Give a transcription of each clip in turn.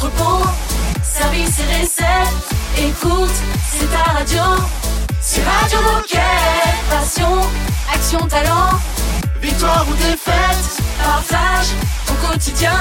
l'entrepôt. Service et recettes, écoute, c'est ta radio. C'est Radio Moquette. Passion, action, talent. Victoire ou défaite, partage ton quotidien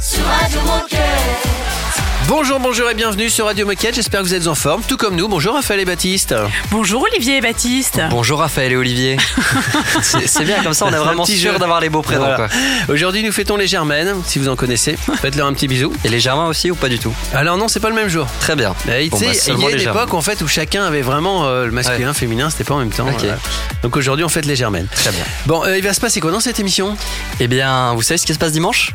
sur Radio Moquette. Bonjour, bonjour et bienvenue sur Radio Moquette. J'espère que vous êtes en forme, tout comme nous. Bonjour Raphaël et Baptiste. Bonjour Olivier et Baptiste. Bonjour Raphaël et Olivier. c'est bien comme ça, on est Un vraiment petit sûr d'avoir les beaux prénoms. Voilà. Aujourd'hui, nous fêtons les Germaines, si vous en connaissez. Faites-leur un petit bisou. Et les Germains aussi ou pas du tout? Alors non, c'est pas le même jour. Très bien. Tu Bon, sais, bah, il y a une époque en fait où chacun avait vraiment euh, le masculin, féminin, c'était pas en même temps. Voilà. Donc aujourd'hui, on fête les Germaines. Très bien. Bon, euh, il va se passer quoi dans cette émission? Eh bien, vous savez ce qui se passe dimanche?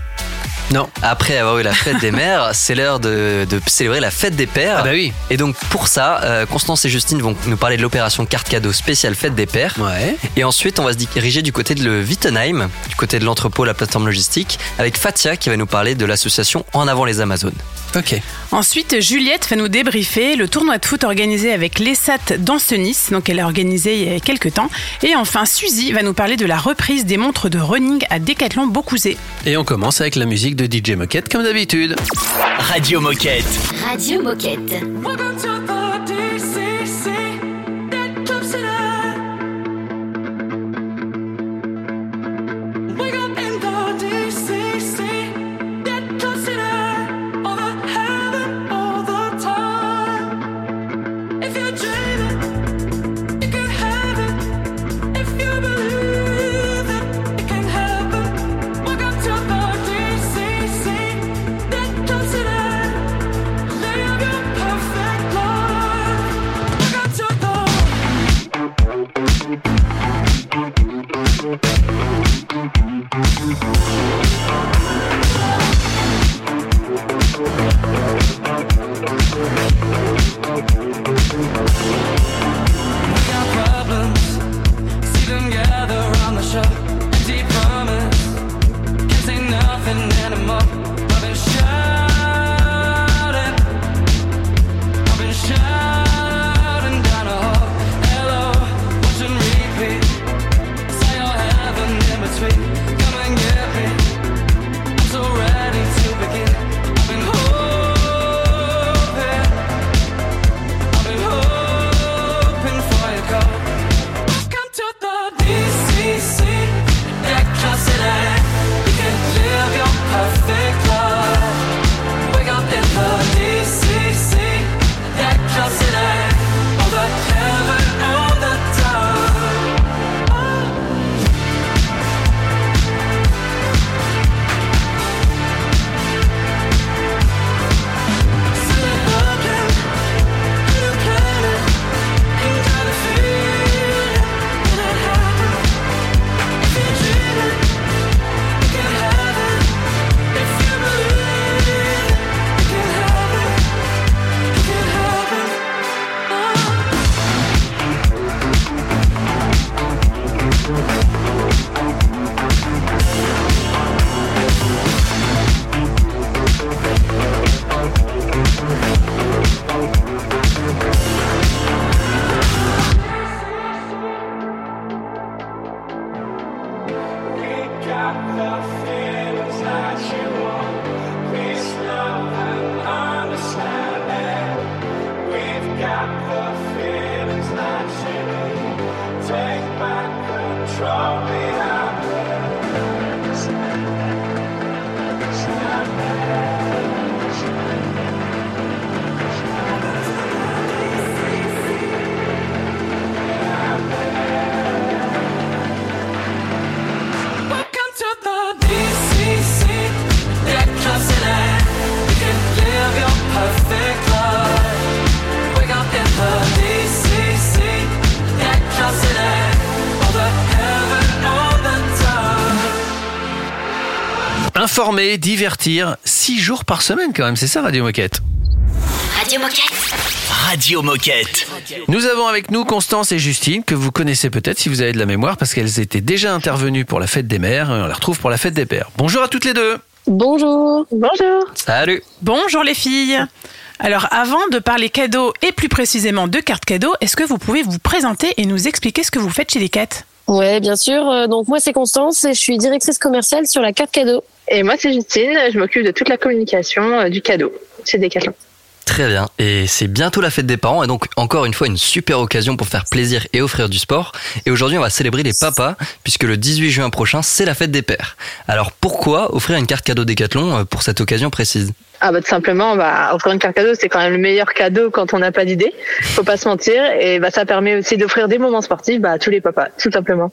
Non. Après avoir eu la fête des mères, c'est l'heure de, de célébrer la fête des pères. Ah bah oui. Et donc pour ça, euh, Constance et Justine vont nous parler de l'opération carte cadeau spéciale fête des pères. Ouais. Et ensuite, on va se diriger du côté de le Wittenheim, du côté de l'entrepôt, la plateforme logistique, avec Fatia qui va nous parler de l'association En avant les Amazones. Ok. Ensuite, Juliette va nous débriefer le tournoi de foot organisé avec l'ESAT d'Ancenis, donc elle a organisé il y a quelques temps. Et enfin, Suzy va nous parler de la reprise des montres de running à Decathlon Beaucouzé. Et on commence avec la musique de DJ Moquette comme d'habitude. Radio Moquette. Radio Moquette. the feelings that you want. Informer, divertir, 6 jours par semaine quand même, c'est ça Radio Moquette. Radio Moquette. Radio Moquette. Nous avons avec nous Constance et Justine, que vous connaissez peut-être si vous avez de la mémoire, parce qu'elles étaient déjà intervenues pour la fête des mères, et on les retrouve pour la fête des pères. Bonjour à toutes les deux Bonjour. Bonjour. Salut Bonjour les filles. Alors avant de parler cadeaux et plus précisément de cartes cadeaux, est-ce que vous pouvez vous présenter et nous expliquer ce que vous faites chez les Cat Ouais, bien sûr. Euh, Donc moi c'est Constance et je suis directrice commerciale sur la carte cadeau. Et moi, c'est Justine. Je m'occupe de toute la communication euh, du cadeau chez Decathlon. Très bien. Et c'est bientôt la fête des parents et donc encore une fois une super occasion pour faire plaisir et offrir du sport. Et aujourd'hui on va célébrer les papas puisque le 18 juin prochain c'est la fête des pères. Alors pourquoi offrir une carte cadeau Décathlon euh, pour cette occasion précise? Ah bah tout simplement, bah, offrir une carte cadeau, c'est quand même le meilleur cadeau quand on n'a pas d'idée. Faut pas se mentir. Et bah, ça permet aussi d'offrir des moments sportifs bah, à tous les papas, tout simplement.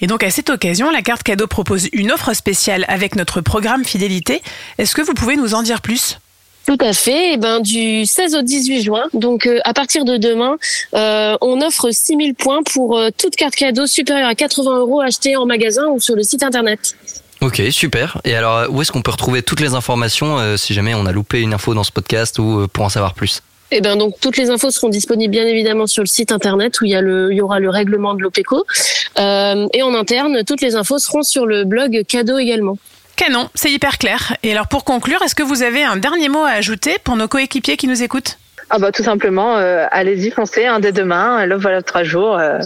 Et donc à cette occasion, la carte cadeau propose une offre spéciale avec notre programme fidélité. Est-ce que vous pouvez nous en dire plus? Tout à fait. Et ben, du 16 au 18 juin, donc euh, à partir de demain, euh, on offre 6000 points pour euh, toute carte cadeau supérieure à 80 euros achetée en magasin ou sur le site internet. Ok, super. Et alors où est-ce qu'on peut retrouver toutes les informations euh, si jamais on a loupé une info dans ce podcast ou euh, pour en savoir plus? Et ben donc toutes les infos seront disponibles bien évidemment sur le site internet où il y a le, il y aura le règlement de l'OPECO Euh, et en interne toutes les infos seront sur le blog cadeau également. Canon, c'est hyper clair. Et alors pour conclure, est-ce que vous avez un dernier mot à ajouter pour nos coéquipiers qui nous écoutent? Ah bah tout simplement, euh, allez-y, foncez, hein, dès demain. L'offre voilà trois jours. euh,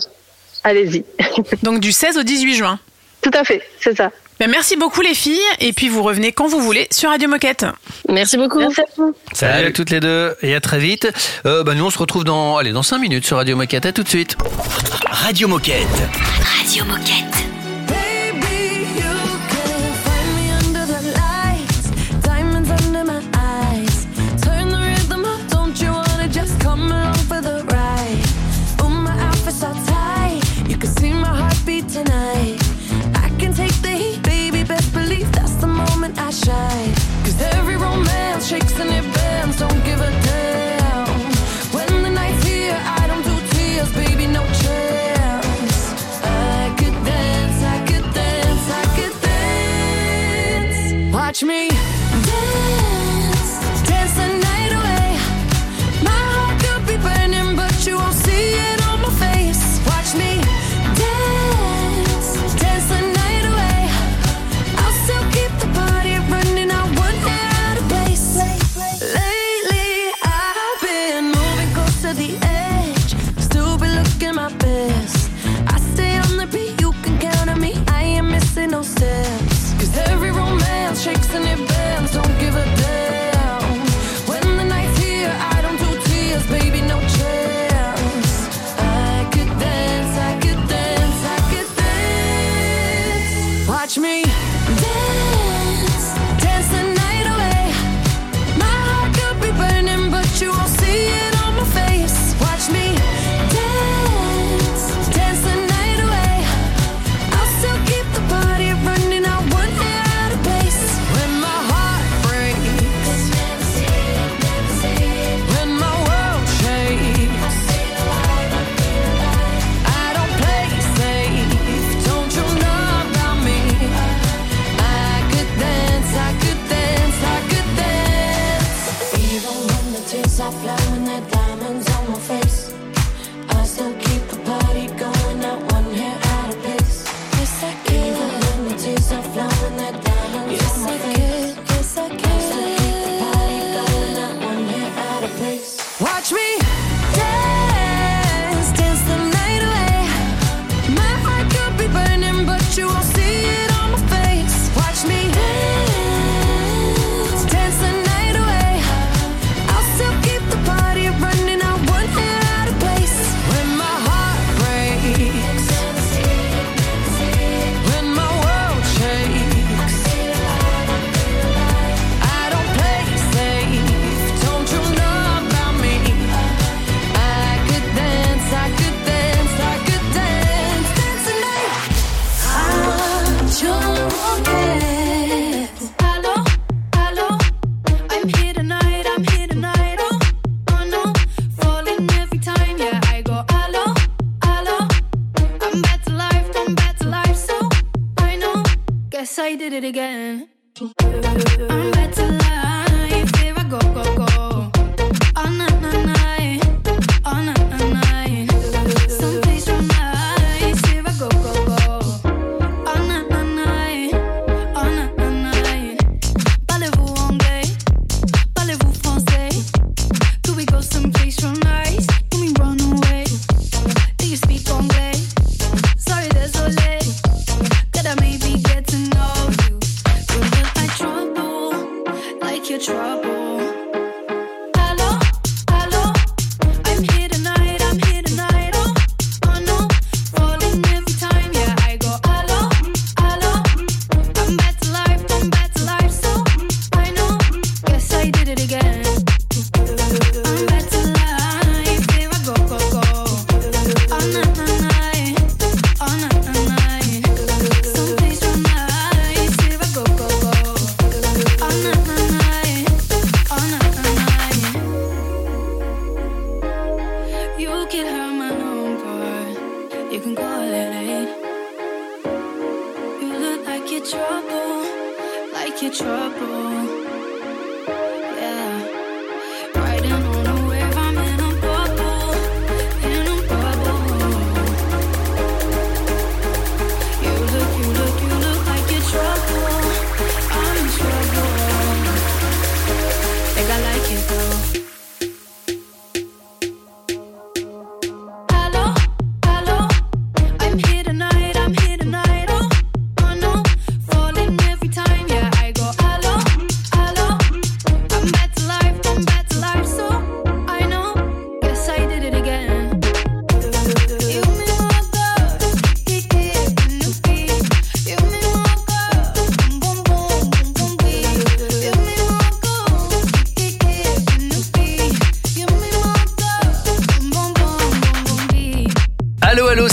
allez-y. Donc du 16 au 18 juin. tout à fait, c'est ça. Ben, merci beaucoup les filles et puis vous revenez quand vous voulez sur Radio Moquette. Merci beaucoup. Merci à vous. Salut à toutes les deux et à très vite. Euh, bah, nous on se retrouve dans, allez, dans 5 minutes sur Radio Moquette. À tout de suite. Radio Moquette. Radio Moquette. Me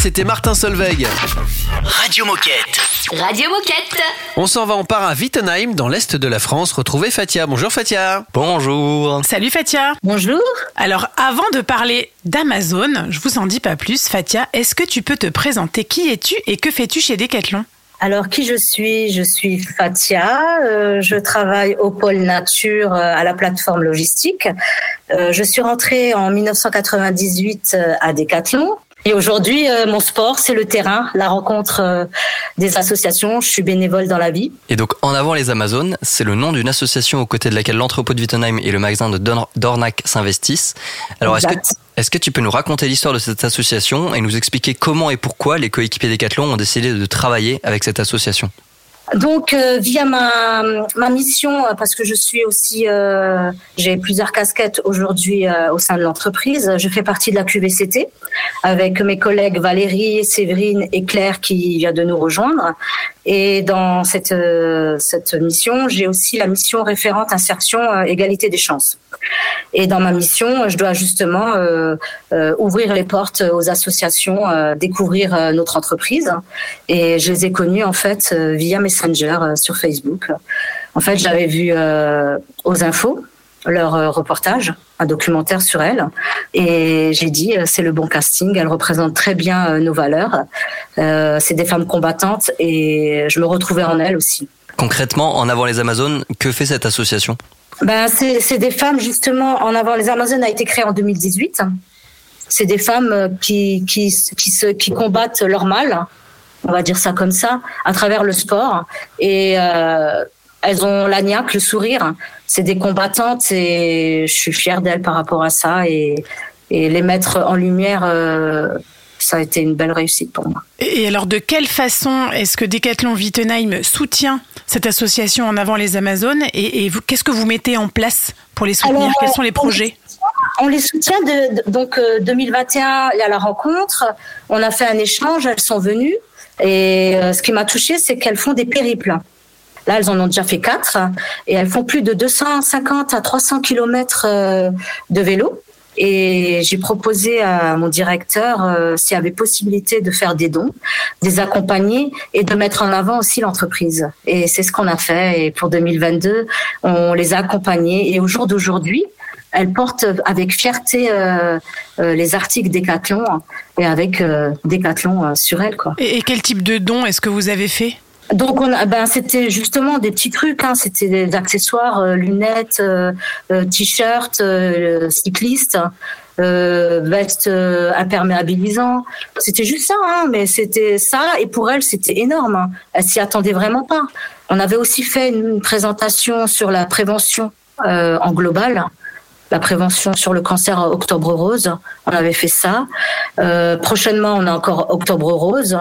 c'était Martin Solveig. Radio Moquette. Radio Moquette. On s'en va, on part à Wittenheim, dans l'est de la France, retrouver Fatia. Bonjour Fatia. Bonjour. Salut Fatia. Bonjour. Alors avant de parler d'Amazon, je vous en dis pas plus, Fatia, est-ce que tu peux te présenter? Qui es-tu et que fais-tu chez Decathlon? Alors, qui je suis? Je suis Fatia. euh, je travaille au pôle nature euh, à la plateforme logistique. Euh, je suis rentrée en 1998 euh, à Decathlon. Et aujourd'hui, euh, mon sport, c'est le terrain, la rencontre euh, des associations. Je suis bénévole dans la vie. Et donc, En avant les Amazones, c'est le nom d'une association aux côtés de laquelle l'entrepôt de Wittenheim et le magasin de Dorn- Dornac s'investissent. Alors, est-ce que, Exact. est-ce que tu peux nous raconter l'histoire de cette association et nous expliquer comment et pourquoi les coéquipiers Decathlon ont décidé de travailler avec cette association? Donc, euh, via ma, ma mission, euh, parce que je suis aussi, euh, j'ai plusieurs casquettes aujourd'hui au sein de l'entreprise. Je fais partie de la QVCT avec mes collègues Valérie, Séverine et Claire qui vient de nous rejoindre. Et dans cette, cette mission, j'ai aussi la mission référente insertion égalité des chances. Et dans ma mission, je dois justement euh, euh, ouvrir les portes aux associations, euh, découvrir notre entreprise. Et je les ai connus en fait via Messenger sur Facebook. En fait, j'avais vu aux infos leur reportage, un documentaire sur elles, et j'ai dit c'est le bon casting. Elles représentent très bien nos valeurs. C'est des femmes combattantes et je me retrouvais en elles aussi. Concrètement, En avant les Amazones, que fait cette association? Ben, c'est des femmes, justement, en avant les Amazones a été créé en 2018. C'est des femmes euh, qui, qui, qui, qui combattent leur mal, on va dire ça comme ça, à travers le sport. Et euh, elles ont l'agnac, le sourire. C'est des combattantes et je suis fière d'elles par rapport à ça. Et, et les mettre en lumière, euh, ça a été une belle réussite pour moi. Et alors de quelle façon est-ce que Decathlon Wittenheim soutient cette association en avant les Amazones et, et vous, qu'est-ce que vous mettez en place pour les soutenir? Alors, Quels sont euh, les projets On les soutient de, de- donc euh, 2021, il y a la rencontre. On a fait un échange, elles sont venues. Et euh, ce qui m'a touchée, c'est qu'elles font des périples. Là, elles en ont déjà fait quatre et elles font plus de 250 à 300 kilomètres euh, de vélo. Et j'ai proposé à mon directeur euh, s'il y avait possibilité de faire des dons, de les accompagner et de mettre en avant aussi l'entreprise. Et c'est ce qu'on a fait. Et pour 2022, on les a accompagnés. Et au jour d'aujourd'hui, elles portent avec fierté euh, euh, les articles Décathlon et avec Décathlon euh, sur elles. Quoi. et, et quel type de dons est-ce que vous avez fait? Donc ben c'était justement des petits trucs, hein, c'était des accessoires, euh, lunettes, euh, euh, t-shirts, euh, cyclistes, euh, vestes imperméabilisants. C'était juste ça, hein, mais c'était ça et pour elles c'était énorme. Hein. Elles s'y attendaient vraiment pas. On avait aussi fait une présentation sur la prévention en global. La prévention sur le cancer Octobre Rose, on avait fait ça. Euh, prochainement, on a encore Octobre Rose.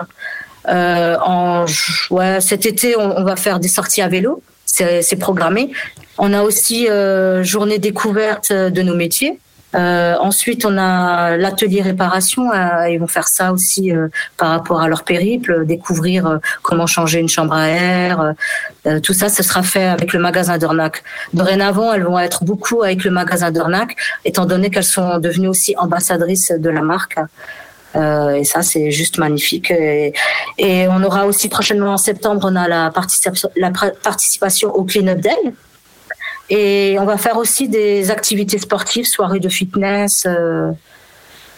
Euh, en, ouais, cet été, on, on va faire des sorties à vélo. C'est programmé. On a aussi euh, journée découverte de nos métiers. Euh, ensuite, on a l'atelier réparation. euh, ils vont faire ça aussi euh, par rapport à leur périple, découvrir euh, comment changer une chambre à air. tout ça, ce sera fait avec le magasin Dornac. Dorénavant, elles vont être beaucoup avec le magasin Dornac, étant donné qu'elles sont devenues aussi ambassadrices de la marque. Euh, et ça, c'est juste magnifique. Et, on aura aussi prochainement en septembre, on a la participation, au Clean Up Day. Et on va faire aussi des activités sportives, soirées de fitness. euh,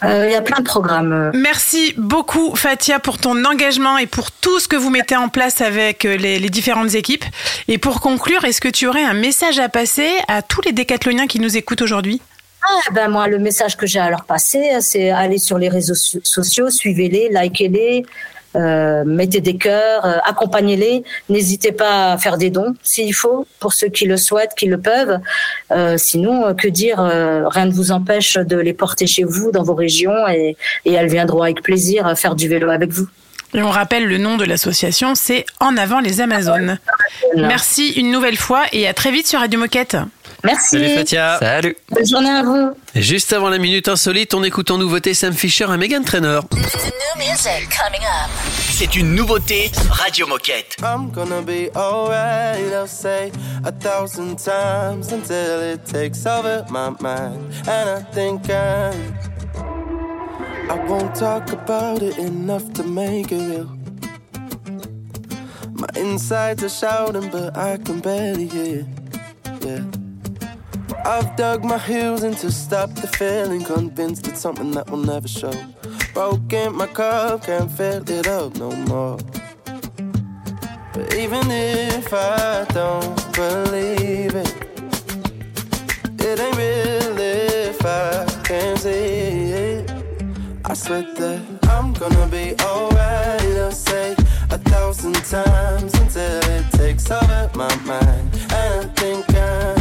Euh, Il y a plein de programmes. Merci beaucoup Fatia pour ton engagement et pour tout ce que vous mettez en place avec les, les différentes équipes. Et pour conclure, est-ce que tu aurais un message à passer à tous les décathloniens qui nous écoutent aujourd'hui? Ah, ben moi, le message que j'ai à leur passer, c'est aller sur les réseaux so- sociaux, suivez-les, likez-les, euh, mettez des cœurs, euh, accompagnez-les. N'hésitez pas à faire des dons s'il faut, pour ceux qui le souhaitent, qui le peuvent. Euh, sinon, que dire Rien ne vous empêche de les porter chez vous, dans vos régions, et, et elles viendront avec plaisir faire du vélo avec vous. Et on rappelle le nom de l'association, c'est En avant les Amazones. Merci une nouvelle fois et à très vite sur Radio Moquette. Merci. Salut Fatia. Salut. Bonne journée à vous. Et juste avant la minute insolite, on écoute en nouveauté Sam Fisher et Megan Trainor. C'est une nouveauté Radio Moquette. I'm gonna be alright, I'll say a thousand times until it takes over my mind. And I think I'm. I won't talk about it enough to make it real. My insides are shouting, but I can barely hear. Yeah. I've dug my heels in to stop the feeling, convinced it's something that will never show. Broken my cup, can't fill it up no more. But even if I don't believe it, it ain't real if I can't see it. I swear that I'm gonna be alright. I'll say a thousand times until it takes over my mind. And I think I'm,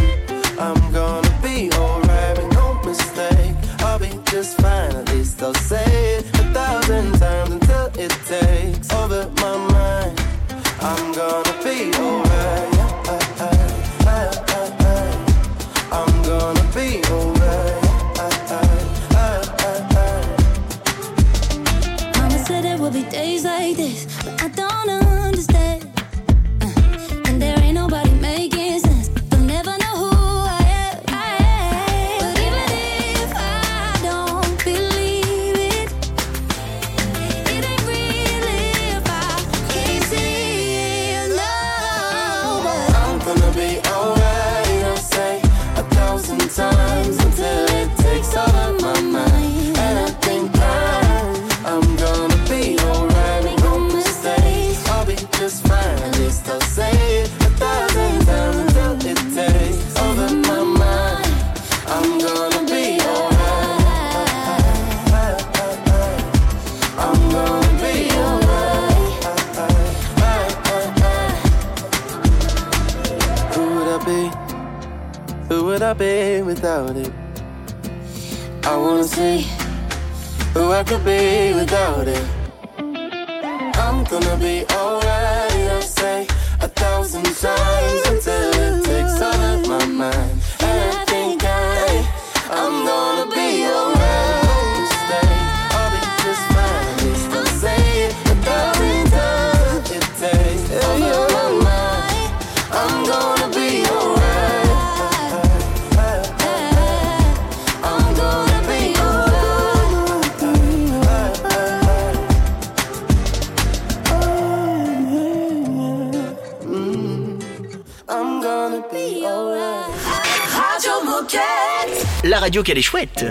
I'm gonna be alright. Make no mistake, I'll be just fine. At least I'll say it a thousand times until it takes be? Who would I be without it? I wanna see who I could be without it. I'm gonna be alright, qu'elle est chouette.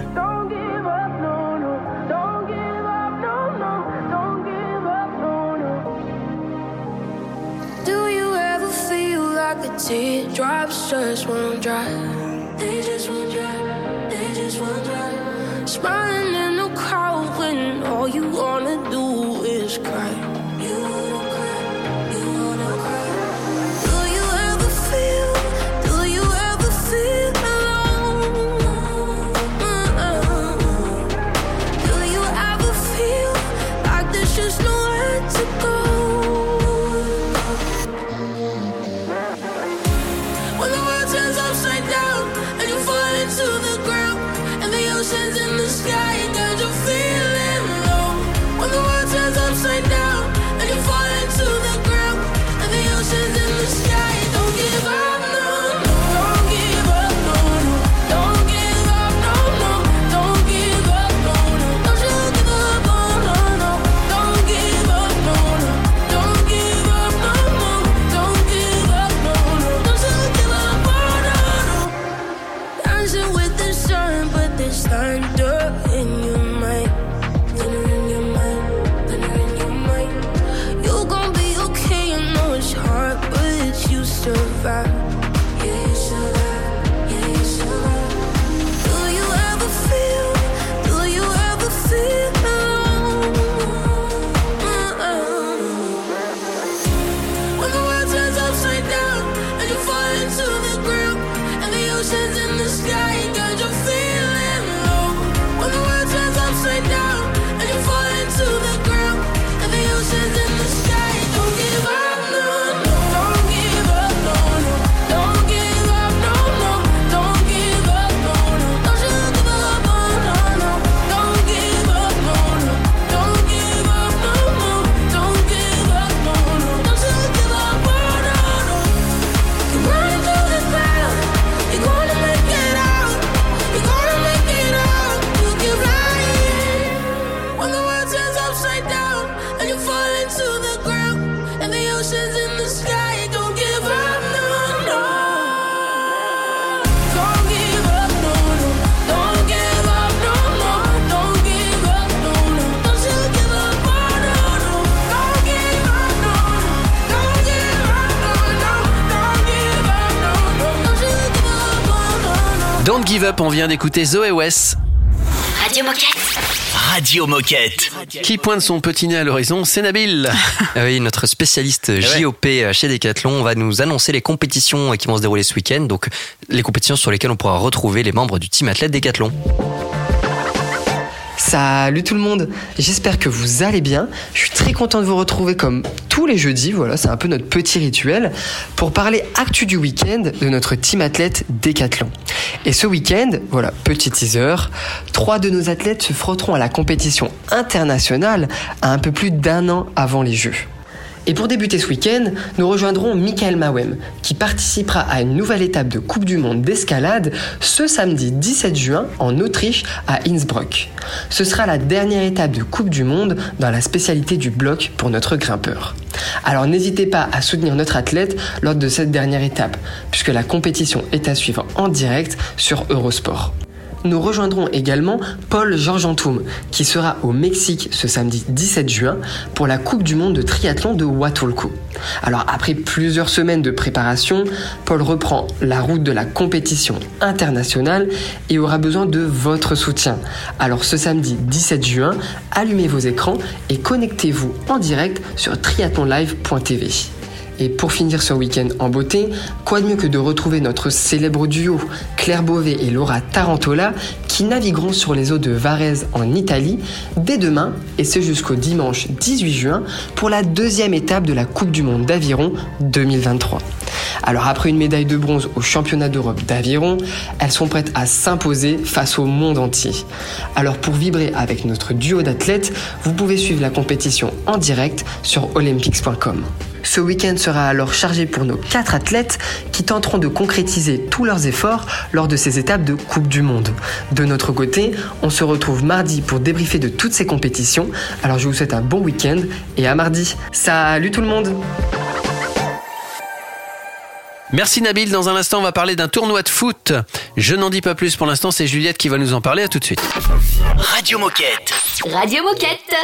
Give Up, on vient d'écouter Zoé West. Radio Moquette. Radio Moquette. Qui pointe son petit nez à l'horizon, c'est Nabil. Oui, notre spécialiste ouais. JOP chez Decathlon va nous annoncer les compétitions qui vont se dérouler ce week-end, donc les compétitions sur lesquelles on pourra retrouver les membres du team athlète Decathlon. Salut tout le monde, j'espère que vous allez bien. Je suis très content de vous retrouver comme tous les jeudis, voilà, c'est un peu notre petit rituel, pour parler actu du week-end de notre team athlète Décathlon. Et ce week-end, voilà, petit teaser, trois de nos athlètes se frotteront à la compétition internationale à un peu plus d'un an avant les Jeux. Et pour débuter ce week-end, nous rejoindrons Michael Mawem, qui participera à une nouvelle étape de Coupe du Monde d'escalade ce samedi 17 juin en Autriche à Innsbruck. Ce sera la dernière étape de Coupe du Monde dans la spécialité du bloc pour notre grimpeur. Alors n'hésitez pas à soutenir notre athlète lors de cette dernière étape, puisque la compétition est à suivre en direct sur Eurosport. Nous rejoindrons également Paul Georgentoum, qui sera au Mexique ce samedi 17 juin pour la Coupe du Monde de triathlon de Huatulco. Alors après plusieurs semaines de préparation, Paul reprend la route de la compétition internationale et aura besoin de votre soutien. Alors ce samedi 17 juin, allumez vos écrans et connectez-vous en direct sur triathlonlive.tv. Et pour finir ce week-end en beauté, quoi de mieux que de retrouver notre célèbre duo Claire Beauvais et Laura Tarantola qui navigueront sur les eaux de Varese en Italie dès demain et ce jusqu'au dimanche 18 juin pour la deuxième étape de la Coupe du Monde d'aviron 2023. Alors après une médaille de bronze au championnat d'Europe d'aviron, elles sont prêtes à s'imposer face au monde entier. Alors pour vibrer avec notre duo d'athlètes, vous pouvez suivre la compétition en direct sur olympics.com. Ce week-end sera alors chargé pour nos quatre athlètes qui tenteront de concrétiser tous leurs efforts lors de ces étapes de Coupe du Monde. De notre côté, on se retrouve mardi pour débriefer de toutes ces compétitions. Alors je vous souhaite un bon week-end et à mardi. Salut tout le monde Merci Nabil. Dans un instant, on va parler d'un tournoi de foot. Je n'en dis pas plus pour l'instant, c'est Juliette qui va nous en parler. À tout de suite. Radio Moquette. Radio Moquette.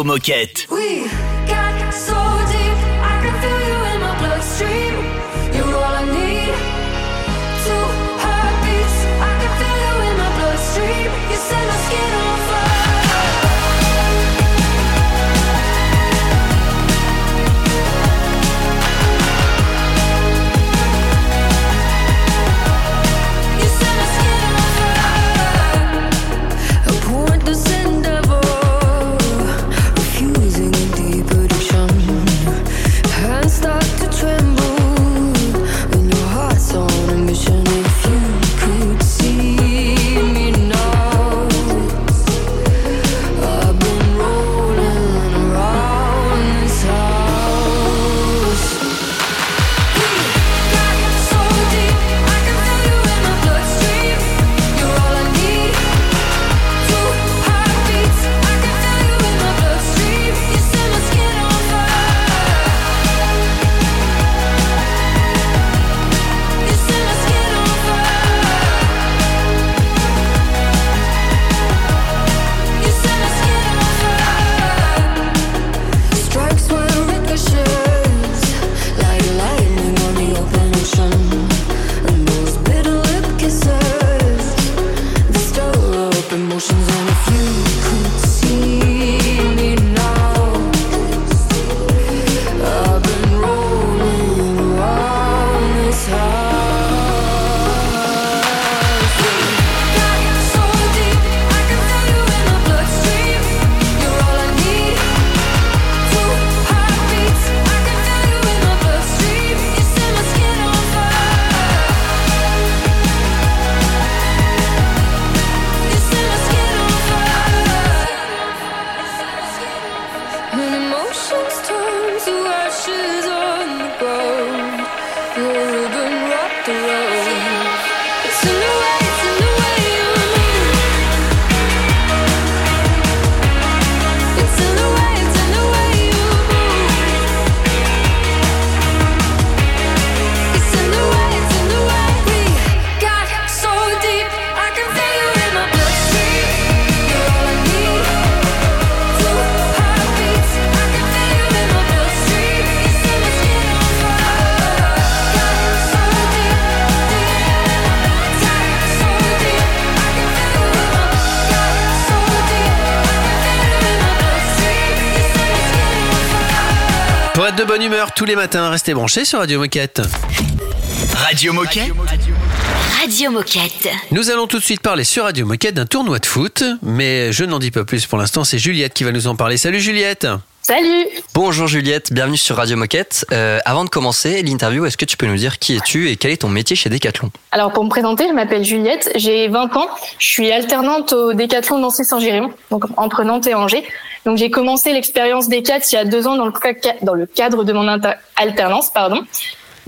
Moquette. De bonne humeur tous les matins, restez branchés sur Radio Moquette. Radio Moquette. Radio Moquette. Nous allons tout de suite parler sur Radio Moquette d'un tournoi de foot, mais je n'en dis pas plus pour l'instant, c'est Juliette qui va nous en parler. Salut Juliette Salut. Bonjour Juliette, bienvenue sur Radio Moquette. Euh, avant de commencer l'interview, est-ce que tu peux nous dire qui es-tu et quel est ton métier chez Decathlon? Alors pour me présenter, je m'appelle Juliette, j'ai 20 ans, je suis alternante au Décathlon Nancy-Saint-Géréon, donc entre Nantes et Angers. Donc j'ai commencé l'expérience Décat il y a deux ans dans le, ca- dans le cadre de mon alternance, pardon.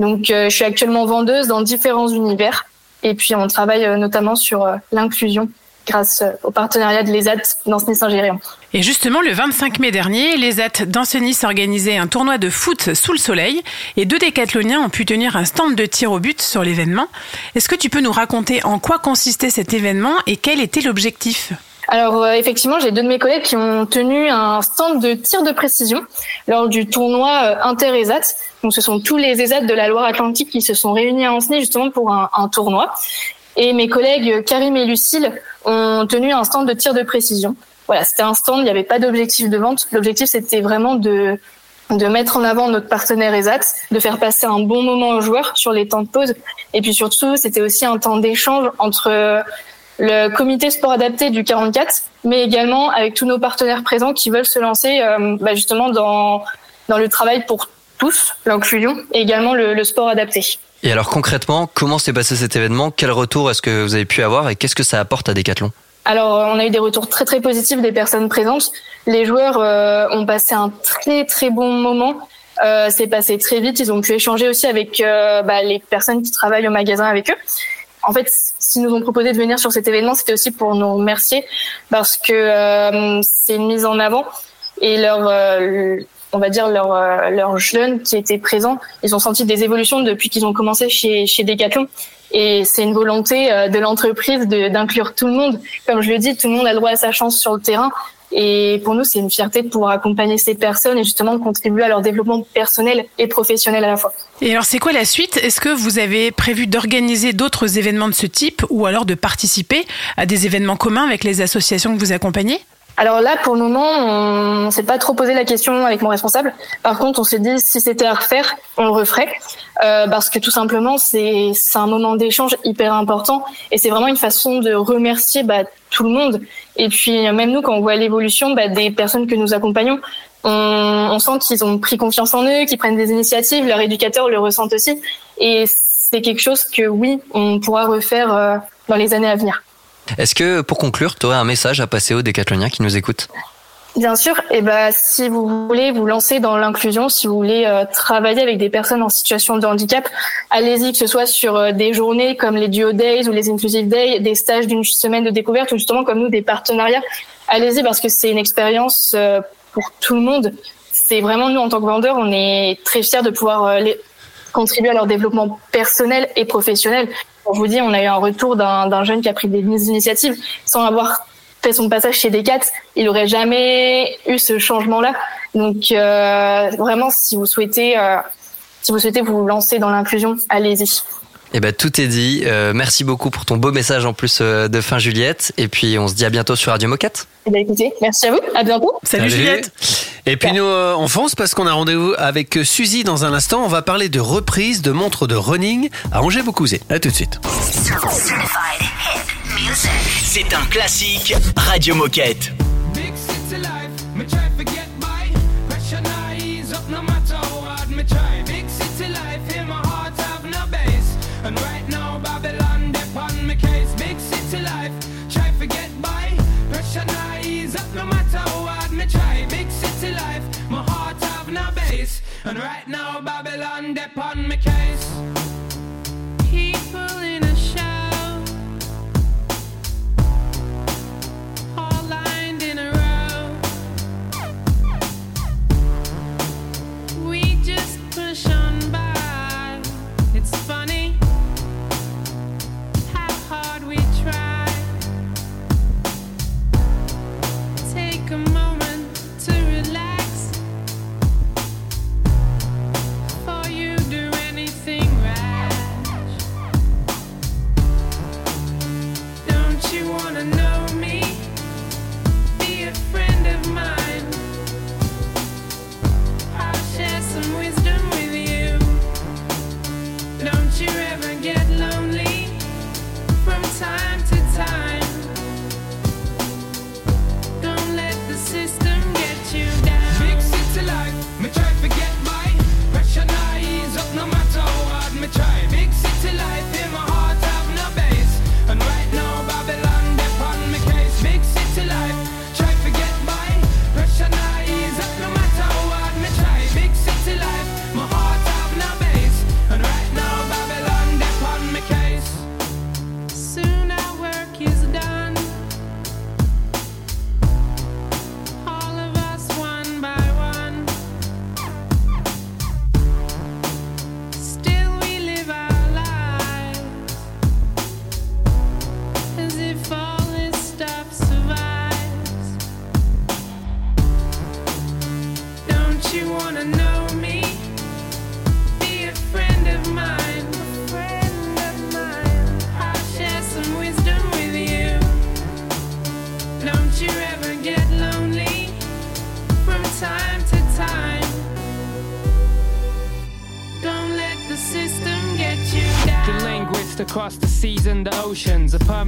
Donc euh, je suis actuellement vendeuse dans différents univers. Et puis on travaille euh, notamment sur euh, l'inclusion grâce au partenariat de l'ESAT Nancy-Saint-Géréon. Et justement, le 25 mai dernier, les AT d'Ancenis organisaient un tournoi de foot sous le soleil et deux décathloniens ont pu tenir un stand de tir au but sur l'événement. Est-ce que tu peux nous raconter en quoi consistait cet événement et quel était l'objectif? Alors euh, effectivement, j'ai deux de mes collègues qui ont tenu un stand de tir de précision lors du tournoi euh, Inter-ESAT. Donc ce sont tous les ESAT de la Loire-Atlantique qui se sont réunis à Ancenis justement pour un, un tournoi. Et mes collègues Karim et Lucille ont tenu un stand de tir de précision. Voilà, c'était un stand, il n'y avait pas d'objectif de vente. L'objectif c'était vraiment de de mettre en avant notre partenaire ESAT, de faire passer un bon moment aux joueurs sur les temps de pause. Et puis surtout, c'était aussi un temps d'échange entre le comité sport adapté du 44, mais également avec tous nos partenaires présents qui veulent se lancer euh, bah, justement dans, dans le travail pour tous, l'inclusion, et également le, le sport adapté. Et alors concrètement, comment s'est passé cet événement? Quel retour est-ce que vous avez pu avoir et qu'est-ce que ça apporte à Decathlon? Alors, on a eu des retours très très positifs des personnes présentes. Les joueurs euh, ont passé un très très bon moment. Euh, c'est passé très vite. Ils ont pu échanger aussi avec euh, bah, les personnes qui travaillent au magasin avec eux. En fait, s'ils nous ont proposé de venir sur cet événement, c'était aussi pour nous remercier parce que c'est une mise en avant et leur, on va dire leurs euh, jeunes qui étaient présents, ils ont senti des évolutions depuis qu'ils ont commencé chez chez Decathlon. Et c'est une volonté euh, de l'entreprise d'inclure tout le monde. Comme je le dis, tout le monde a droit à sa chance sur le terrain. Et pour nous, c'est une fierté de pouvoir accompagner ces personnes et justement contribuer à leur développement personnel et professionnel à la fois. Et alors, c'est quoi la suite? Est-ce que vous avez prévu d'organiser d'autres événements de ce type ou alors de participer à des événements communs avec les associations que vous accompagnez? Alors là, pour le moment, on s'est pas trop posé la question avec mon responsable. Par contre, on s'est dit si c'était à refaire, on le referait euh, parce que tout simplement, c'est un moment d'échange hyper important et c'est vraiment une façon de remercier bah, tout le monde. Et puis même nous, quand on voit l'évolution bah, des personnes que nous accompagnons, on, on sent qu'ils ont pris confiance en eux, qu'ils prennent des initiatives, leurs éducateurs le ressentent aussi. Et c'est quelque chose que oui, on pourra refaire euh, dans les années à venir. Est-ce que pour conclure, tu aurais un message à passer aux décathloniens qui nous écoutent? Bien sûr, et ben si vous voulez vous lancer dans l'inclusion, si vous voulez euh, travailler avec des personnes en situation de handicap, allez-y que ce soit sur euh, des journées comme les Duo Days ou les Inclusive Days, des stages d'une semaine de découverte ou justement comme nous des partenariats. Allez-y parce que c'est une expérience euh, pour tout le monde. C'est vraiment nous en tant que vendeurs, on est très fiers de pouvoir contribuer à leur développement personnel et professionnel. Je vous dis, on a eu un retour d'un jeune qui a pris des initiatives sans avoir fait son passage chez Decat, il aurait jamais eu ce changement-là. Donc euh, vraiment, si vous souhaitez, euh, si vous souhaitez vous lancer dans l'inclusion, allez-y. Eh ben tout est dit. Euh, merci beaucoup pour ton beau message en plus euh, de fin Juliette. Et puis on se dit à bientôt sur Radio Moquette. Eh bien, écoutez, merci à vous, à bientôt. Et puis nous, euh, on fonce parce qu'on a rendez-vous avec Suzy dans un instant. On va parler de reprise de montres de running à Angers-Beaucouzé. À tout de suite. C'est un classique Radio Moquette. And right now Babylon dip on me case.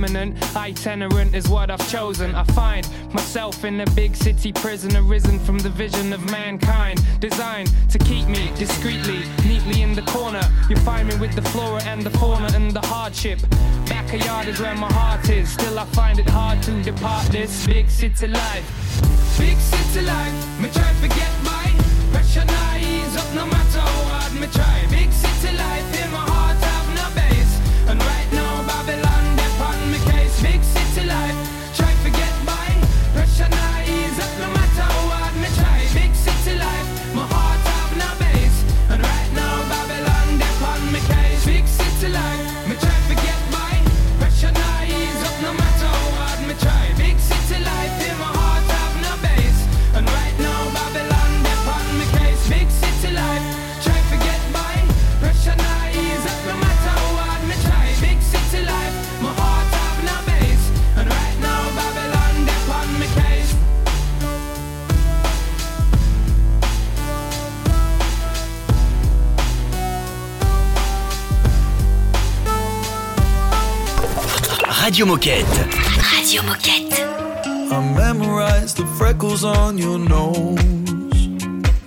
Permanent itinerant is what I've chosen. I find myself in a big city prison, arisen from the vision of mankind. Designed to keep me discreetly, neatly in the corner. You find me with the flora and the fauna and the hardship. Backyard is where my heart is. Still, I find it hard to depart this big city life. Big city life, me try forget my pressure ease up no matter how hard me try. Big city life in my heart Radio Moquette. Radio Moquette. I memorized the freckles on your nose.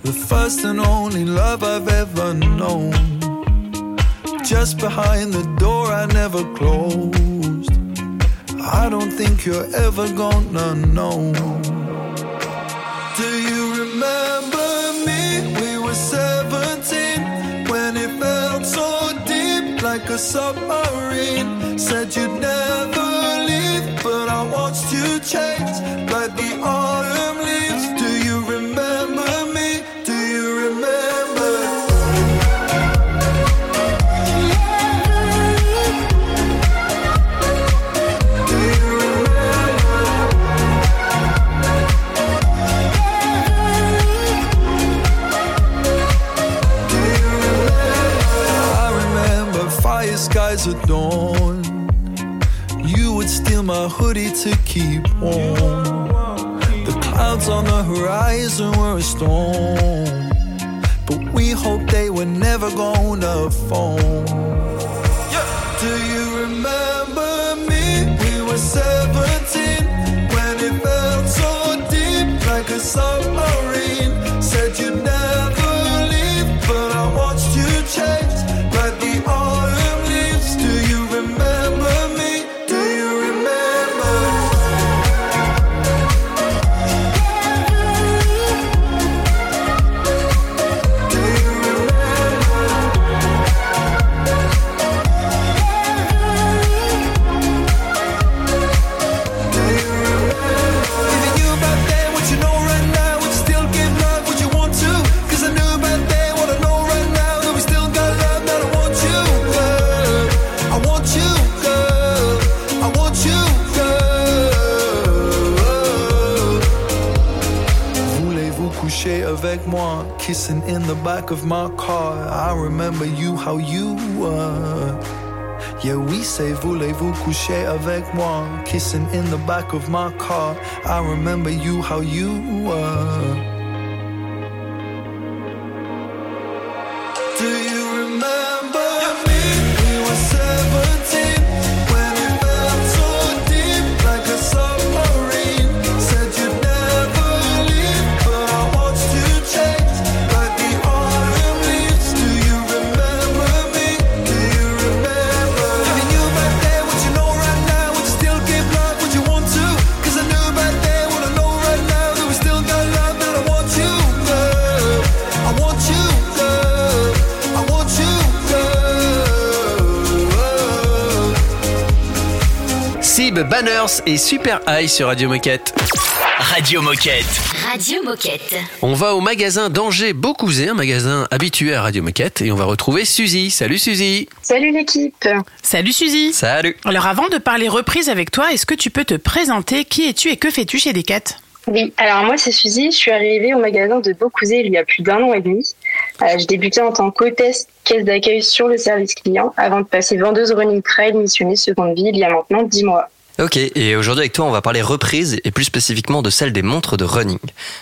The first and only love I've ever known. Just behind the door I never closed. I don't think you're ever gonna know. Do you remember me? We were 17 when it felt so deep like a submarine. Said you'd never leave, but I watched you change like the autumn leaves. Do you remember me? Do you remember? I remember fire skies at dawn. My hoodie to keep warm. The clouds on the horizon were a storm. But we hoped they were never gonna fall. Do you remember me? We were 17 when it felt so deep like a submarine. Kissing in the back of my car. I remember you, how you were. Yeah, we say voulez-vous coucher avec moi? Kissing in the back of my car. I remember you, how you were. Banners et Super High sur Radio Moquette. Radio Moquette. Radio Moquette. On va au magasin d'Angers Beaucouzé, un magasin habitué à Radio Moquette, et on va retrouver Suzy. Salut Suzy. Salut l'équipe. Salut Suzy. Salut. Alors avant de parler reprise avec toi, est-ce que tu peux te présenter? Qui es-tu et que fais-tu chez Decat? Oui, alors moi c'est Suzy, je suis arrivée au magasin de Beaucouzé il y a plus d'un an et demi. Euh, j'ai débuté en tant qu'hôtesse caisse d'accueil sur le service client avant de passer vendeuse running trail missionnée seconde vie il y a maintenant 10 mois. Ok, et aujourd'hui avec toi, on va parler reprise et plus spécifiquement de celle des montres de running.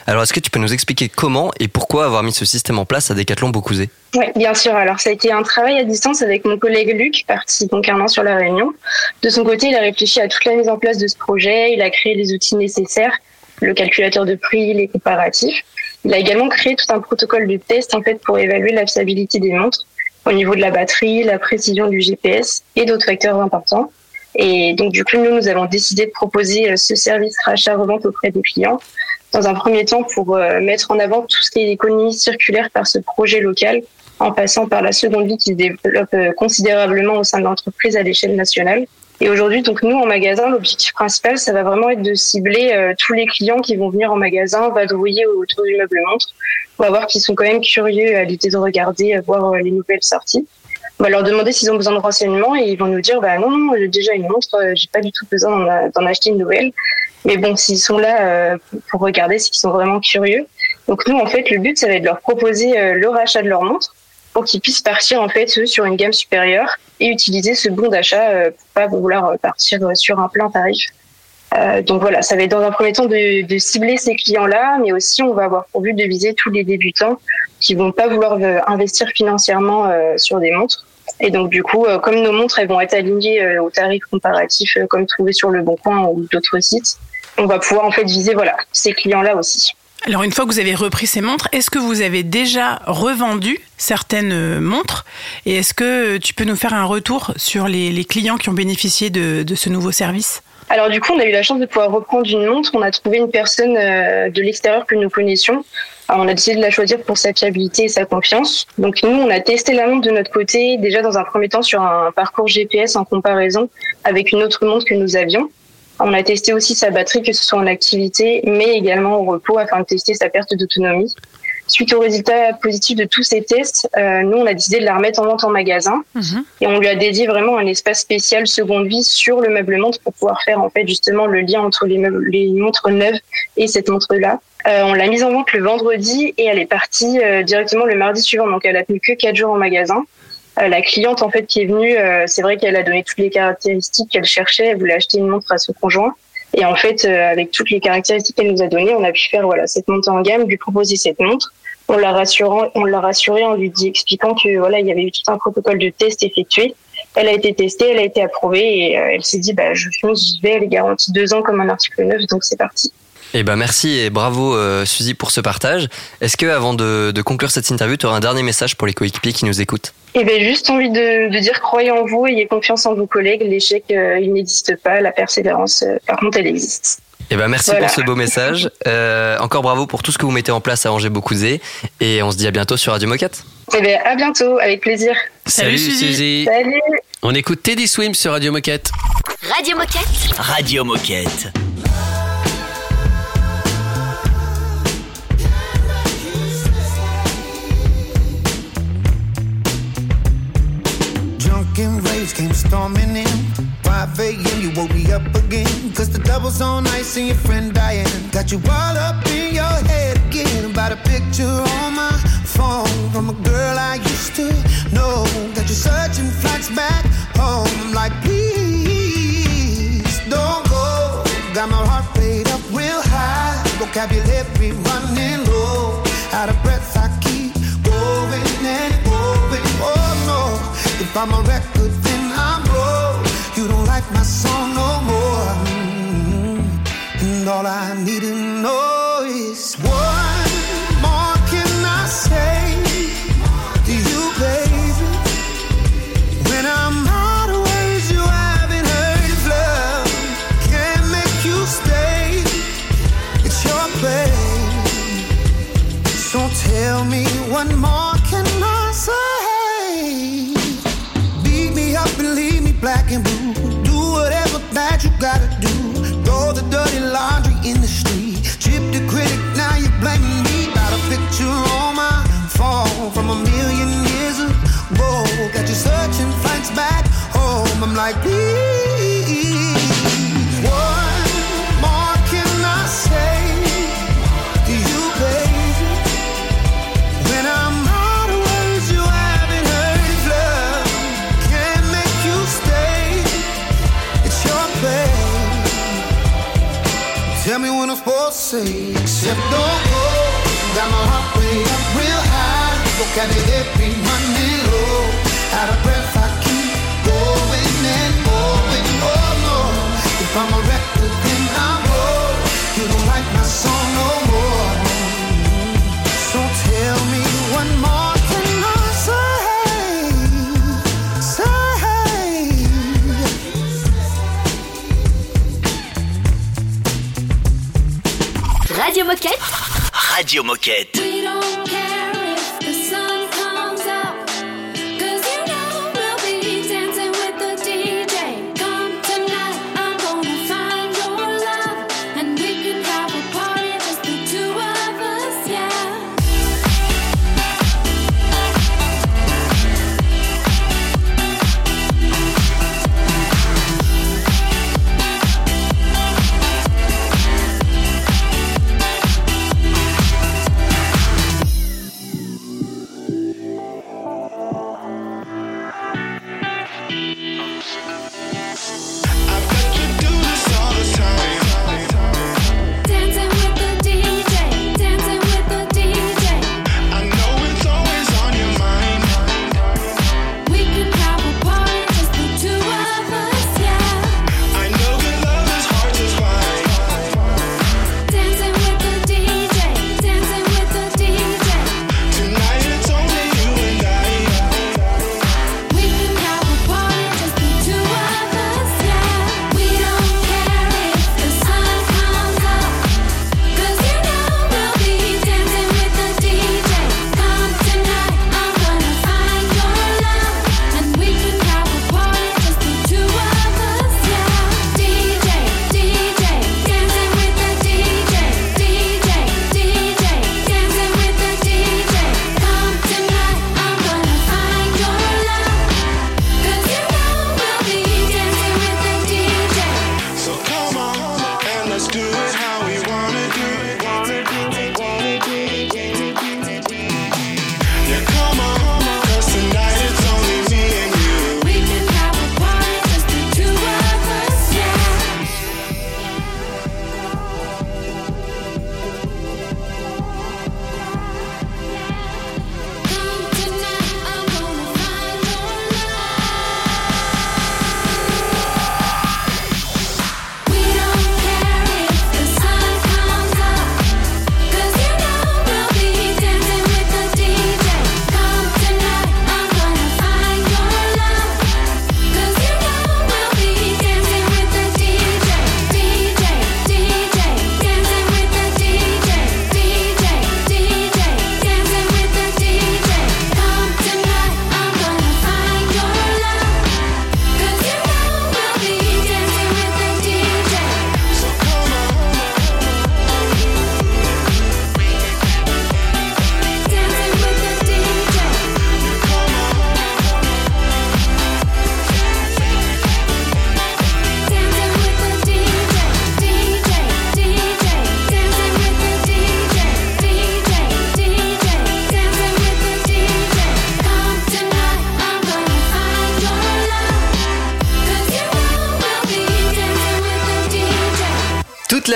Alors, est-ce que tu peux nous expliquer comment et pourquoi avoir mis ce système en place à Decathlon Beaucouzé Oui, bien sûr. Alors, ça a été un travail à distance avec mon collègue Luc, parti donc un an sur la Réunion. De son côté, il a réfléchi à toute la mise en place de ce projet. Il a créé les outils nécessaires, le calculateur de prix, les comparatifs. Il a également créé tout un protocole de test en fait pour évaluer la fiabilité des montres au niveau de la batterie, la précision du GPS et d'autres facteurs importants. Et donc, du coup, nous, nous avons décidé de proposer euh, ce service rachat-revente auprès des clients. Dans un premier temps, pour euh, mettre en avant tout ce qui est économie circulaire par ce projet local, en passant par la seconde vie qui se développe euh, considérablement au sein de l'entreprise à l'échelle nationale. Et aujourd'hui, donc nous en magasin, l'objectif principal, ça va vraiment être de cibler tous les clients qui vont venir en magasin, vadrouiller autour du meuble montre. On va voir qu'ils sont quand même curieux à l'idée de regarder, à voir les nouvelles sorties. On va leur demander s'ils ont besoin de renseignements et ils vont nous dire bah non, non j'ai déjà une montre, euh, j'ai pas du tout besoin d'en acheter une nouvelle. Mais bon, s'ils sont là euh, pour regarder, qu'ils sont vraiment curieux. Donc nous, en fait, le but, ça va être de leur proposer euh, le rachat de leur montre pour qu'ils puissent partir en fait sur une gamme supérieure et utiliser ce bon d'achat pour pas vouloir partir sur un plein tarif. Donc voilà, ça va être dans un premier temps de, cibler ces clients-là, mais aussi on va avoir pour but de viser tous les débutants qui vont pas vouloir investir financièrement sur des montres Et donc du coup, euh, comme nos montres elles vont être alignées euh, aux tarifs comparatifs euh, comme trouvés sur le Bon Coin ou d'autres sites, on va pouvoir en fait viser voilà ces clients-là aussi. Alors une fois que vous avez repris ces montres, est-ce que vous avez déjà revendu certaines montres? Et est-ce que tu peux nous faire un retour sur les, clients qui ont bénéficié de ce nouveau service? Alors du coup, on a eu la chance de pouvoir reprendre une montre. On a trouvé une personne euh, de l'extérieur que nous connaissions. On a décidé de la choisir pour sa fiabilité et sa confiance. Donc nous, on a testé la montre de notre côté, déjà dans un premier temps sur un parcours GPS en comparaison avec une autre montre que nous avions. On a testé aussi sa batterie, que ce soit en activité, mais également au repos, afin de tester sa perte d'autonomie. Suite aux résultats positifs de tous ces tests, euh, nous, on a décidé de la remettre en vente en magasin. Et on lui a dédié vraiment un espace spécial seconde vie sur le meuble montre pour pouvoir faire en fait justement le lien entre les, meubles, les montres neuves et cette montre-là. Euh, on l'a mise en vente le vendredi et elle est partie euh, directement le mardi suivant. Donc elle a tenu que quatre jours en magasin. Euh, la cliente en fait qui est venue, euh, c'est vrai qu'elle a donné toutes les caractéristiques qu'elle cherchait. Elle voulait acheter une montre à son conjoint. Et en fait, euh, avec toutes les caractéristiques qu'elle nous a données, on a pu faire voilà cette montée en gamme, lui proposer cette montre. On l'a rassurant, on l'a rassuré en lui dit, expliquant que voilà, il y avait eu tout un protocole de test effectué. Elle a été testée, elle a été approuvée et euh, elle s'est dit, bah je fonce, j'y vais. Elle est garantie deux ans comme un article neuf, donc c'est parti. Eh ben merci et bravo euh, Suzy pour ce partage. Est-ce que avant de, de conclure cette interview, tu auras un dernier message pour les coéquipiers qui nous écoutent? Et ben juste envie de, de dire croyez en vous, ayez confiance en vos collègues. L'échec, euh, il n'existe pas. La persévérance, euh, par contre, elle existe. Eh ben merci Voilà. pour ce beau message. Euh, encore bravo pour tout ce que vous mettez en place à Angers Beaucouzé et on se dit à bientôt sur Radio Moquette. Et ben à bientôt, avec plaisir. Salut, Suzy. Salut. On écoute Teddy Swims sur Radio Moquette. Radio Moquette. Radio Moquette. Drunken rage came storming in. 5 a.m. you woke me up again. Cause the double's on ice and your friend Diane got you all up in your head again. About a picture on my phone from a girl I used to know. Got you searching flights back home. Like, please don't go. Got my heart rate up real high. Vocabulary running low. Out of breath, I keep going and going. Oh no. If I'm a record, my song no more. Mm. And all I need to know like, please, what more can I say to you, baby? When I'm out of words, you haven't heard love can't make you stay. It's your pain. Tell me when I'm supposed to say, except don't go. Got my heart way up real high. Vocabulary running low. Out of breath, I'm a record, then I'm. You don't like my song no more. So tell me what more can I oh, say? Say. Radio Moquette. Radio Moquette.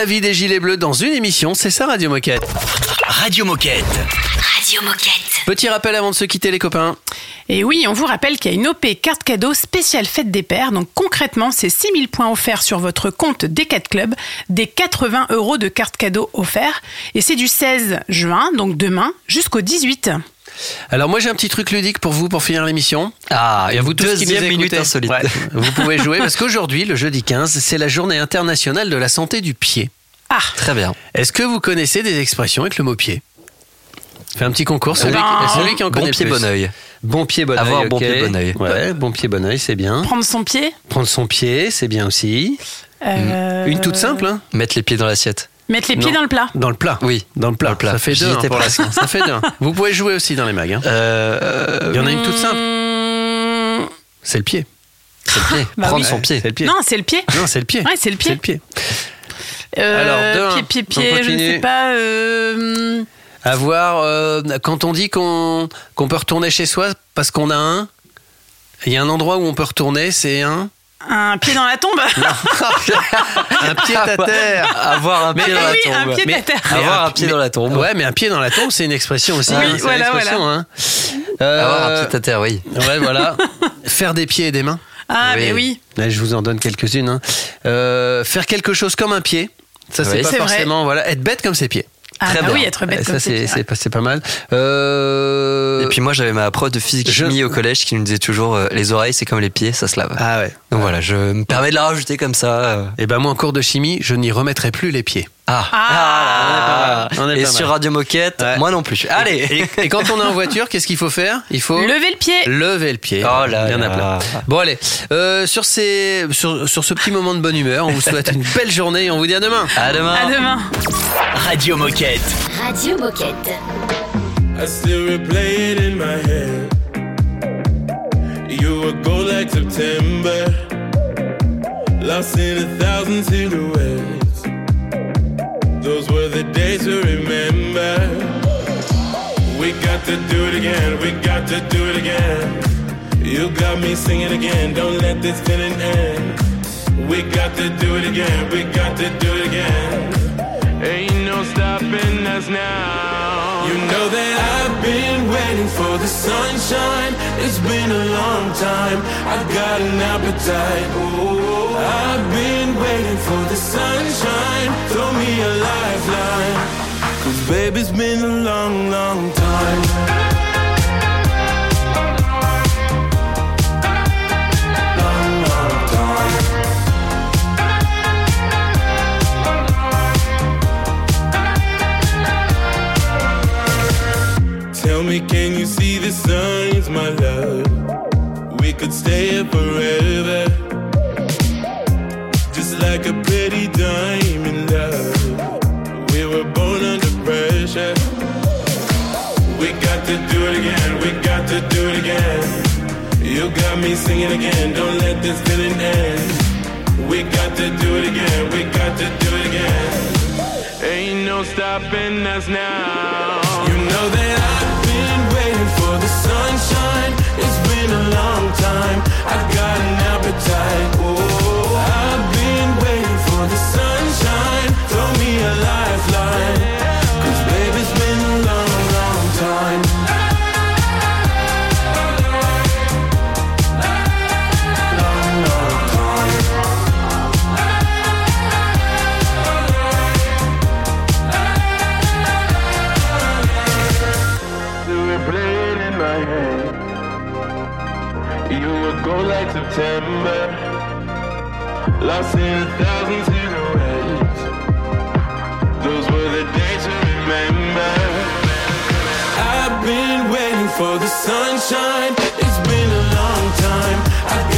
Toute la vie des gilets bleus dans une émission, c'est ça Radio Moquette. Radio Moquette. Radio Moquette. Petit rappel avant de se quitter les copains. Et oui, on vous rappelle qu'il y a une OP carte cadeau spéciale fête des pères. Donc concrètement, c'est 6000 points offerts sur votre compte D4 Club, des 80 euros de carte cadeau offerts. Et c'est du 16 juin, donc demain, jusqu'au 18. Alors moi j'ai un petit truc ludique pour vous pour finir l'émission. Ah, Et à vous tous qui deuxième nous minute écoutez. insolite. Ouais, vous pouvez jouer parce qu'aujourd'hui, le jeudi 15, c'est la journée internationale de la santé du pied. Ah, Très bien. Est-ce que vous connaissez des expressions avec le mot pied? Fais un petit concours, celui, Ben, qui, celui qui en Bon connaît pied, le plus. bon oeil. Bon pied, bon Avoir oeil. bon ok. pied, bon oeil. Ouais, bon pied, bon oeil, c'est bien. prendre son pied? Prendre son pied, c'est bien aussi. euh, Une toute simple, hein Mettre les pieds dans l'assiette. Mettre les pieds Non. dans le plat. Dans le plat. Oui. Dans le plat. Dans le plat. Ça fait deux hein, pour l'instant. Ça fait deux. hein. Vous pouvez jouer aussi dans les mags. hein. Euh, Il y en a une toute simple. Mmh, C'est le pied. C'est le pied. Bah Prendre oui. son pied. C'est le pied. Non, c'est le pied. Non, c'est le pied. Ouais, c'est le pied. C'est le pied. Euh, Alors, deux, pied, pied, On pied, je ne sais pas. euh, Avoir, euh, quand on dit qu'on qu'on peut retourner chez soi parce qu'on a un, il y a un endroit où on peut retourner, c'est un. Un pied dans la tombe. un pied à terre. Avoir un pied dans la oui, tombe. un pied Mais- à terre. mais Avoir un pied dans la tombe. Ouais, mais un pied dans la tombe, c'est une expression aussi. Oui, hein, c'est une voilà, expression, hein. Euh, Avoir un pied à terre, oui. Ouais, voilà. Faire des pieds et des mains. Ah, Oui. mais oui. Là, je vous en donne quelques-unes. hein. Euh, faire quelque chose comme un pied. Ça, c'est Oui. pas vrai. forcément. Voilà, être bête comme ses pieds. Ah, Très bah bien. oui, être bête Ouais, comme ça, c'est c'est pas, c'est pas mal. Euh, Et puis moi, j'avais ma prof de physique Je- chimie au collège qui nous disait toujours euh, les oreilles, c'est comme les pieds, ça se lave. Ah ouais. Donc voilà, je me permets de la rajouter comme ça. euh. Et ben moi, en cours de chimie, je n'y remettrai plus les pieds. Ah, Ah. On est pas mal. Et sur. Radio Moquette, Ouais. moi non plus. Allez Et, et quand on est en voiture, qu'est-ce qu'il faut faire? Il faut Lever le pied. lever le pied. Oh là Il y en a là. plein. Bon allez, euh, sur, ces, sur, sur ce petit moment de bonne humeur, on vous souhaite une belle journée et on vous dit à demain. À demain À demain. Radio Moquette. Radio Moquette. I still replay it in my head. You were gold like September, lost in a thousand silhouettes. Those were the days to remember. We got to do it again, we got to do it again. You got me singing again, don't let this feeling end. We got to do it again, we got to do it again. Ain't no stopping us now. You know that I've been waiting for the sunshine. It's been a long time. I've got an appetite. Oh, I've been waiting for the sunshine. Throw me a lifeline. Cause baby, it's been a long, long time. me, can you see the signs, my love? We could stay here forever. Just like a pretty diamond, love. We were born under pressure. We got to do it again, we got to do it again. You got me singing again, don't let this feeling end. We got to do it again, we got to do it again. Ain't no stopping us now. You know that I sunshine. It's been a long time. I've got an appetite. Oh, I've been waiting for the sunshine. Throw me a. will go like September. Lost in a thousand silhouettes. Those were the days to remember. I've been waiting for the sunshine. It's been a long time. I've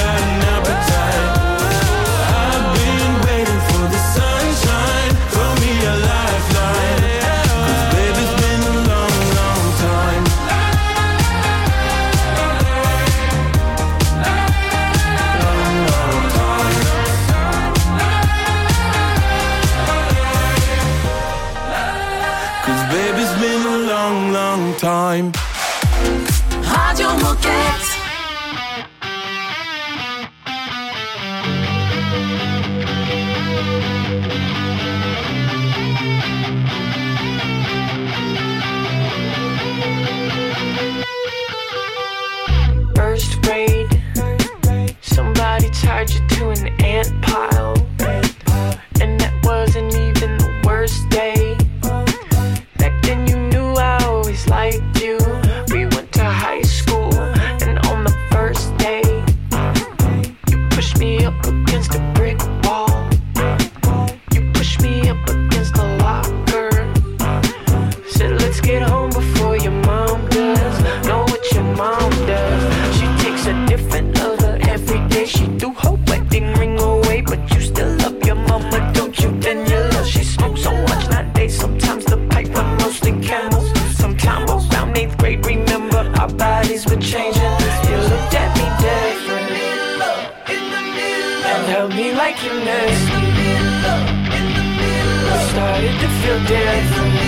away from you.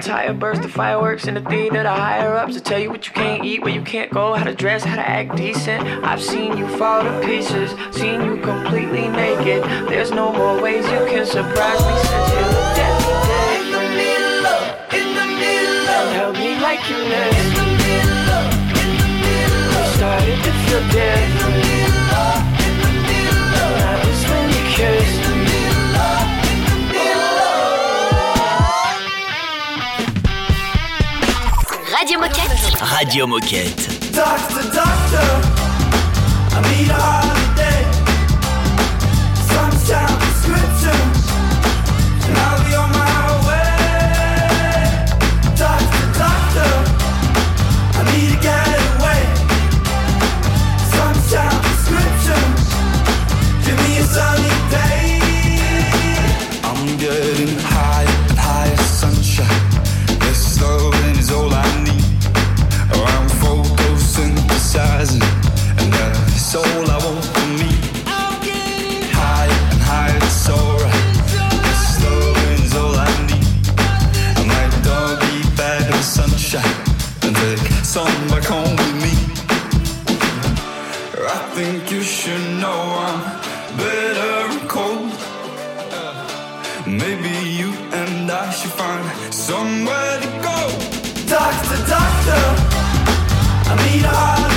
entire burst of fireworks in the theater. The higher ups to tell you what you can't eat, where you can't go, how to dress, how to act decent. I've seen you fall to pieces, seen you completely naked. There's no more ways you can surprise me since you looked at me dead. In the middle, of, in the middle, of, held me like you left. In the middle, of, in the middle, started to feel dead. Moquette. Radio Moquette. Doctor, doctor, I need a and I should find somewhere to go. Doctor, doctor, I need a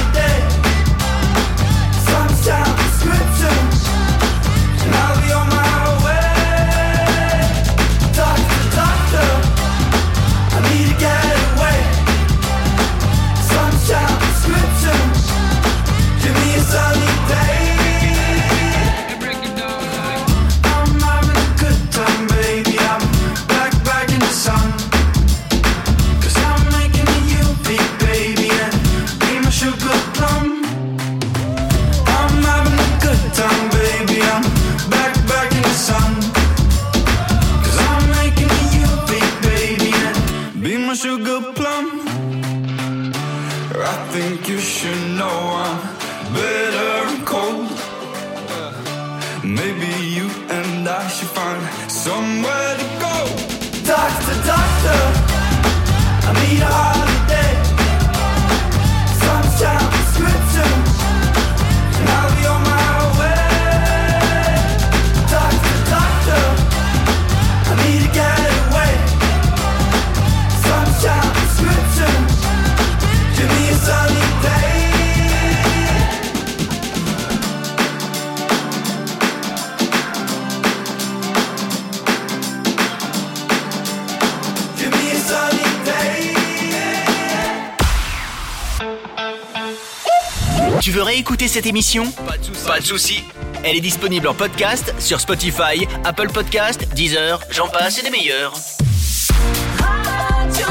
veux réécouter cette émission Pas de souci. Elle est disponible en podcast sur Spotify, Apple Podcast, Deezer, j'en passe et des meilleurs. Radio.